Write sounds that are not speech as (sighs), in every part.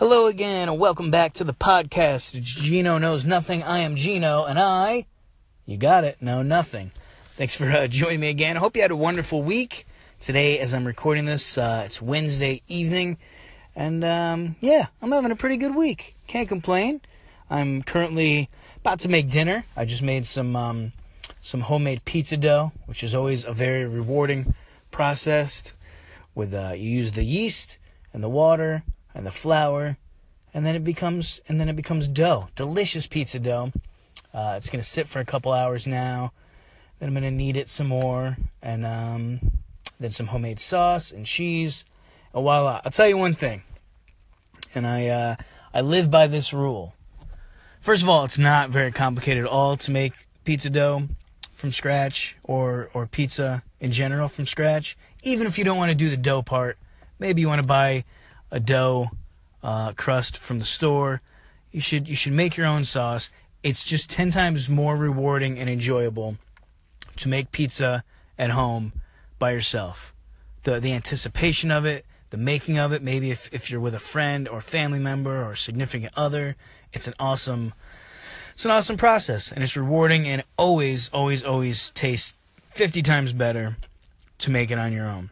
Hello again, and welcome back to the podcast. Geno Knows Nothing. I am Geno, and I, you got it, know nothing. Thanks for uh, joining me again. I hope you had a wonderful week. Today, as I'm recording this, uh, it's Wednesday evening, and um, yeah, I'm having a pretty good week. Can't complain. I'm currently about to make dinner. I just made some um, some homemade pizza dough, which is always a very rewarding process. With uh, you use the yeast and the water and the flour, and then it becomes and then it becomes dough. Delicious pizza dough. Uh, it's gonna sit for a couple hours now. Then I'm gonna knead it some more, and um, then some homemade sauce and cheese. And voila! I'll tell you one thing, and I uh, I live by this rule. First of all, it's not very complicated at all to make pizza dough from scratch or or pizza in general from scratch. Even if you don't want to do the dough part, maybe you want to buy a dough uh, crust from the store. You should you should make your own sauce. It's just ten times more rewarding and enjoyable to make pizza at home by yourself. The the anticipation of it, the making of it, maybe if, if you're with a friend or family member or significant other, it's an awesome it's an awesome process and it's rewarding and always, always, always tastes fifty times better to make it on your own.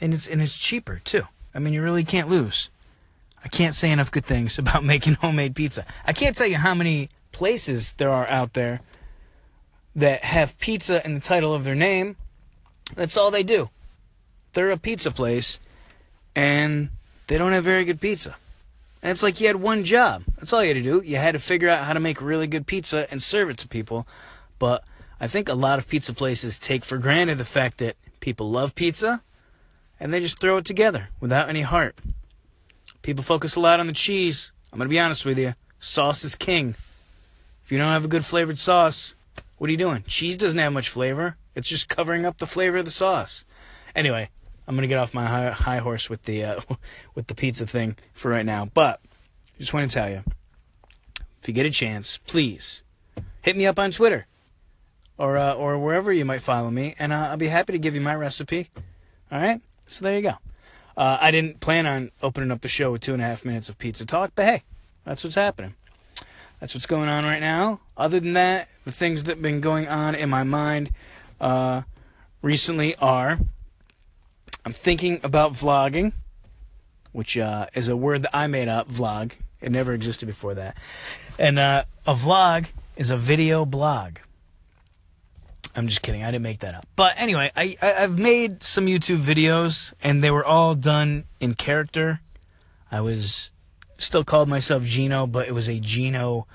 And it's and it's cheaper too. I mean you really can't lose. I can't say enough good things (laughs) about making homemade pizza. I can't tell you how many places there are out there that have pizza in the title of their name. That's all they do. They're a pizza place and they don't have very good pizza. And it's like you had one job. That's all you had to do. You had to figure out how to make really good pizza and serve it to people. But I think a lot of pizza places take for granted the fact that people love pizza and they just throw it together without any heart. People focus a lot on the cheese. I'm going to be honest with you. Sauce is king. If you don't have a good flavored sauce, what are you doing? Cheese doesn't have much flavor. It's just covering up the flavor of the sauce. Anyway, I'm gonna get off my high, high horse with the uh, (laughs) with the pizza thing for right now. But I just want to tell you, if you get a chance, please hit me up on Twitter or uh, or wherever you might follow me, and uh, I'll be happy to give you my recipe. All right, so there you go. Uh, I didn't plan on opening up the show with two and a half minutes of pizza talk, but hey, that's what's happening. That's what's going on right now. Other than that, the things that have been going on in my mind uh, recently are I'm thinking about vlogging, which uh, is a word that I made up, vlog. It never existed before that. And uh, a vlog is a video blog. I'm just kidding. I didn't make that up. But anyway, I, I have made some YouTube videos, and they were all done in character. I was still called myself Geno, but it was a Geno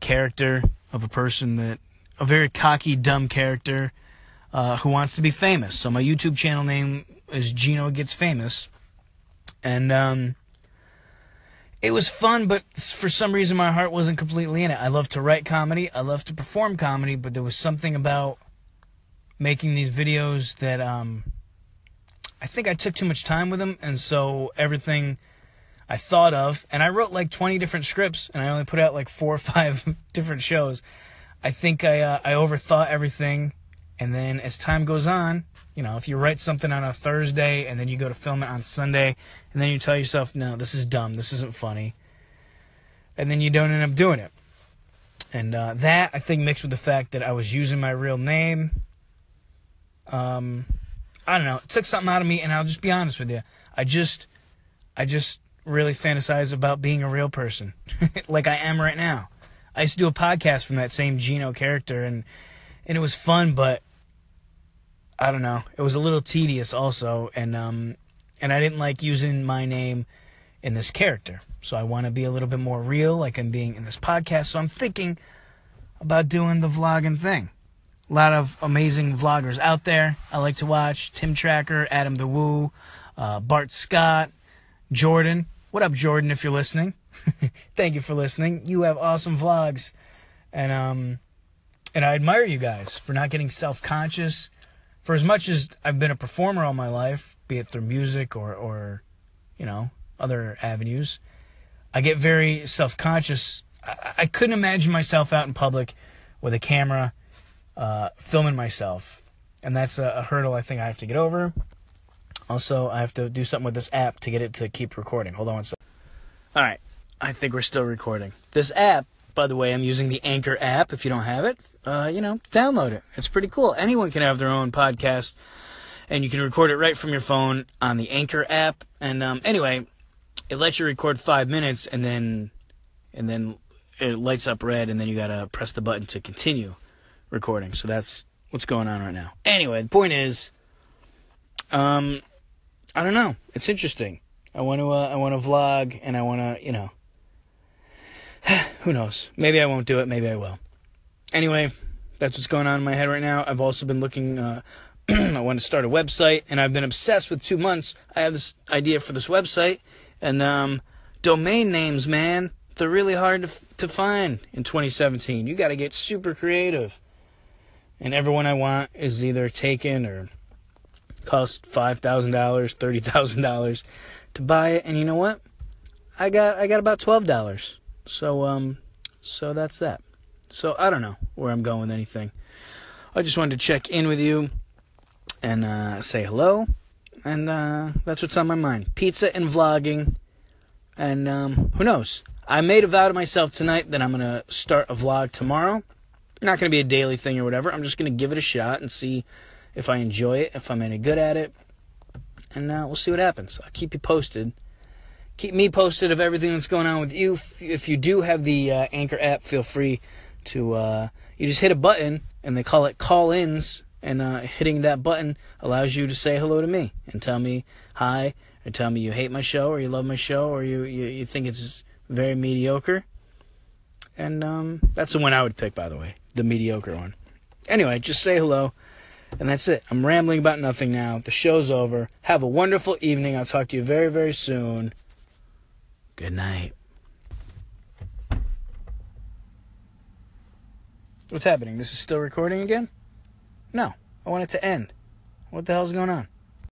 character of a person that a very cocky, dumb character uh, who wants to be famous. So my YouTube channel name is Geno Gets Famous, and um, it was fun, but for some reason my heart wasn't completely in it. I love to write comedy, I love to perform comedy, but there was something about making these videos that um, I think I took too much time with them, and so everything I thought of, and I wrote like 20 different scripts, and I only put out like four or (laughs) five different shows. I think I uh, I overthought everything, and then as time goes on, you know, if you write something on a Thursday and then you go to film it on Sunday, and then you tell yourself, no, this is dumb, this isn't funny, and then you don't end up doing it. And uh, that I think mixed with the fact that I was using my real name, um, I don't know, it took something out of me. And I'll just be honest with you, I just, I just really fantasize about being a real person, (laughs) like I am right now. I used to do a podcast from that same Geno character, and and it was fun, but I don't know, it was a little tedious also, and um, and I didn't like using my name in this character, so I want to be a little bit more real, like I'm being in this podcast. So I'm thinking about doing the vlogging thing. A lot of amazing vloggers out there. I like to watch Tim Tracker, Adam the Woo, uh, Bart Scott, Jordan. What up, Jordan? If you're listening, (laughs) thank you for listening. You have awesome vlogs, and um, and I admire you guys for not getting self-conscious. For as much as I've been a performer all my life, be it through music or or you know other avenues, I get very self-conscious. I, I couldn't imagine myself out in public with a camera, uh, filming myself, and that's a, a hurdle I think I have to get over. Also, I have to do something with this app to get it to keep recording. Hold on one second. All right. I think we're still recording. This app, by the way, I'm using the Anchor app. If you don't have it, uh, you know, download it. It's pretty cool. Anyone can have their own podcast, and you can record it right from your phone on the Anchor app. And um, anyway, it lets you record five minutes, and then and then it lights up red, and then you gotta press the button to continue recording. So that's what's going on right now. Anyway, the point is, um, I don't know. It's interesting. I want to uh, I want to vlog, and I want to you know. (sighs) Who knows? Maybe I won't do it. Maybe I will. Anyway, that's what's going on in my head right now. I've also been looking. Uh, (clears throat) I want to start a website, and I've been obsessed with two months. I have this idea for this website, and um, domain names, man, they're really hard to, to find in 2017. You got to get super creative. And everyone I want is either taken or cost $5,000, $30,000 to buy it. And you know what? I got I got about $12. So um so that's that. So I don't know where I'm going with anything. I just wanted to check in with you and uh, say hello. And uh, that's what's on my mind. Pizza and vlogging. And um, who knows? I made a vow to myself tonight that I'm to start a vlog tomorrow. Not to be a daily thing or whatever. I'm just to give it a shot and see if I enjoy it, if I'm any good at it. And uh, we'll see what happens. I'll keep you posted. Keep me posted of everything that's going on with you. If you do have the uh, Anchor app, feel free to. Uh, you just hit a button, and they call it call ins. And uh, hitting that button allows you to say hello to me and tell me hi, or tell me you hate my show, or you love my show, or you, you, you think it's very mediocre. And um, that's the one I would pick, by the way, the mediocre one. Anyway, just say hello, and that's it. I'm rambling about nothing now. The show's over. Have a wonderful evening. I'll talk to you very, very soon. Good night. What's happening? This is still recording again? No, I want it to end. What the hell's going on?